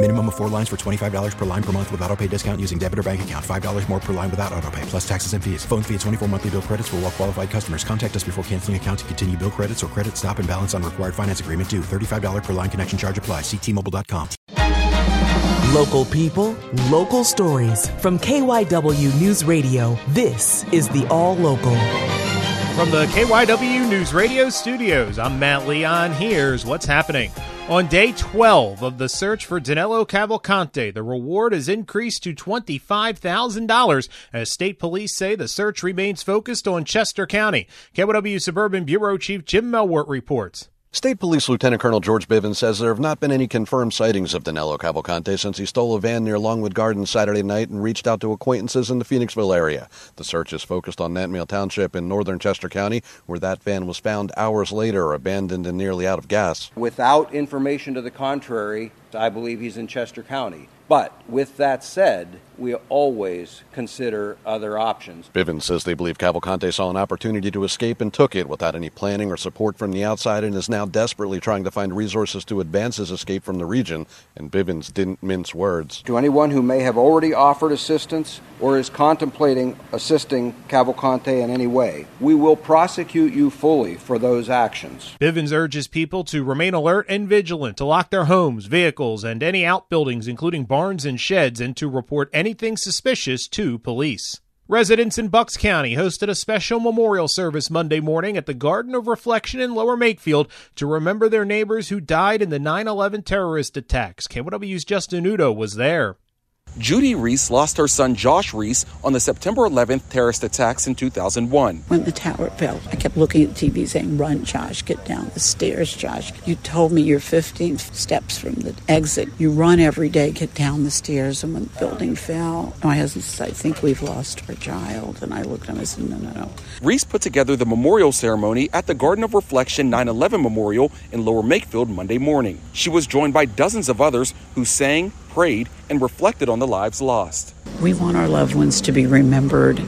Minimum of four lines for $25 per line per month with auto pay discount using debit or bank account. $5 more per line without auto pay, plus taxes and fees. Phone fee at 24 monthly bill credits for all well qualified customers. Contact us before canceling account to continue bill credits or credit stop and balance on required finance agreement due. $35 per line connection charge apply. Ctmobile.com. Local people, local stories. From KYW News Radio, this is the All Local. From the KYW News Radio studios, I'm Matt Leon. Here's what's happening. On day 12 of the search for Danelo Cavalcante, the reward is increased to $25,000 as state police say the search remains focused on Chester County. KYW Suburban Bureau Chief Jim Melwert reports. State Police Lieutenant Colonel George Bivens says there have not been any confirmed sightings of Danelo Cavalcante since he stole a van near Longwood Gardens Saturday night and reached out to acquaintances in the Phoenixville area. The search is focused on Nantmeal Township in northern Chester County, where that van was found hours later, abandoned and nearly out of gas. Without information to the contrary, I believe he's in Chester County. But with that said, we always consider other options. Bivens says they believe Cavalcante saw an opportunity to escape and took it without any planning or support from the outside and is now desperately trying to find resources to advance his escape from the region. And Bivens didn't mince words. To anyone who may have already offered assistance or is contemplating assisting Cavalcante in any way, we will prosecute you fully for those actions. Bivens urges people to remain alert and vigilant, to lock their homes, vehicles, and any outbuildings, including barns and sheds, and to report anything suspicious to police. Residents in Bucks County hosted a special memorial service Monday morning at the Garden of Reflection in Lower Makefield to remember their neighbors who died in the 9 11 terrorist attacks. KYW's Justin Udo was there. Judy Reiss lost her son Josh Reiss on the September 11th terrorist attacks in 2001. When the tower fell, I kept looking at the TV saying, Run, Josh, get down the stairs, Josh. You told me you're 15 steps from the exit. You run every day, get down the stairs. And when the building fell, my husband said, I think we've lost our child. And I looked at him and said, No, no, no. Reiss put together the memorial ceremony at the Garden of Reflection 9 11 Memorial in Lower Makefield Monday morning. She was joined by dozens of others who sang, prayed, and reflected on the lives lost. We want our loved ones to be remembered.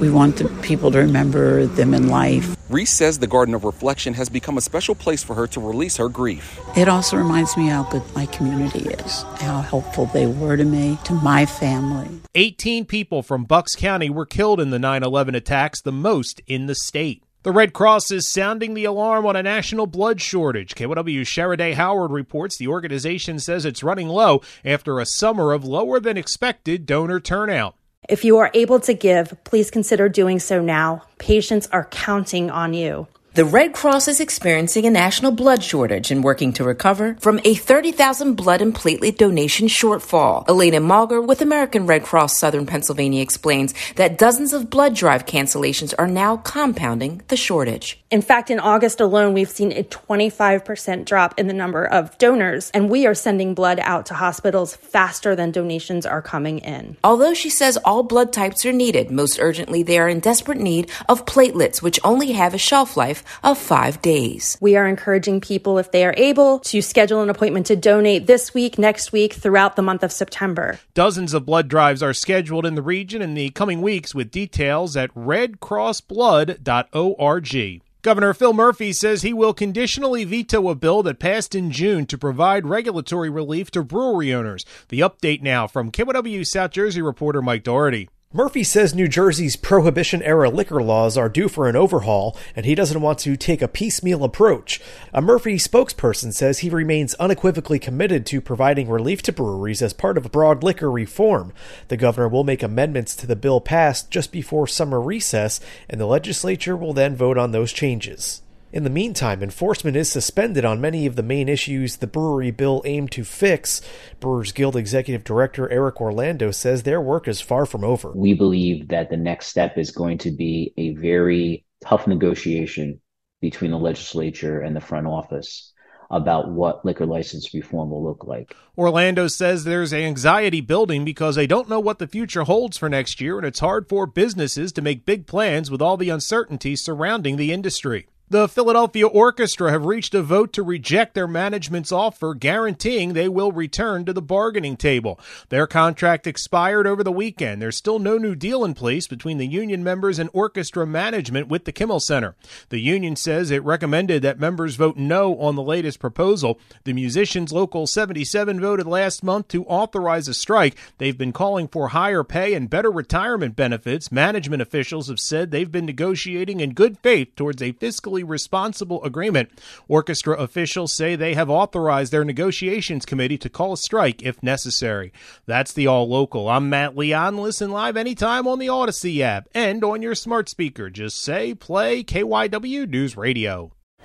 We want the people to remember them in life. Reiss says the Garden of Reflection has become a special place for her to release her grief. It also reminds me how good my community is, how helpful they were to me, to my family. 18 people from Bucks County were killed in the 9 11 attacks, the most in the state. The Red Cross is sounding the alarm on a national blood shortage. KYW's Sheriday Howard reports the organization says it's running low after a summer of lower than expected donor turnout. If you are able to give, please consider doing so now. Patients are counting on you. The Red Cross is experiencing a national blood shortage and working to recover from a 30,000 blood and platelet donation shortfall. Elena Mauger with American Red Cross Southern Pennsylvania explains that dozens of blood drive cancellations are now compounding the shortage. In fact, in August alone, we've seen a 25% drop in the number of donors, and we are sending blood out to hospitals faster than donations are coming in. Although she says all blood types are needed, most urgently they are in desperate need of platelets, which only have a shelf life of five days. We are encouraging people, if they are able, to schedule an appointment to donate this week, next week, throughout the month of September. Dozens of blood drives are scheduled in the region in the coming weeks with details at redcrossblood.org. Governor Phil Murphy says he will conditionally veto a bill that passed in June to provide regulatory relief to brewery owners. The update now from KYW South Jersey reporter Mike Doherty. Murphy says New Jersey's prohibition era liquor laws are due for an overhaul, and he doesn't want to take a piecemeal approach. A Murphy spokesperson says he remains unequivocally committed to providing relief to breweries as part of broad liquor reform. The governor will make amendments to the bill passed just before summer recess, and the legislature will then vote on those changes. In the meantime, enforcement is suspended on many of the main issues the brewery bill aimed to fix. Brewers Guild Executive Director Eric Orlando says their work is far from over. We believe that the next step is going to be a very tough negotiation between the legislature and the front office about what liquor license reform will look like. Orlando says there's anxiety building because they don't know what the future holds for next year, and it's hard for businesses to make big plans with all the uncertainty surrounding the industry. The Philadelphia Orchestra have reached a vote to reject their management's offer, guaranteeing they will return to the bargaining table. Their contract expired over the weekend. There's still no new deal in place between the union members and orchestra management with the Kimmel Center. The union says it recommended that members vote no on the latest proposal. The musicians local 77 voted last month to authorize a strike. They've been calling for higher pay and better retirement benefits. Management officials have said they've been negotiating in good faith towards a fiscally responsible agreement. Orchestra officials say they have authorized their negotiations committee to call a strike if necessary. That's the All Local. I'm Matt Leon. Listen live anytime on the Audacy app and on your smart speaker. Just say play KYW News Radio.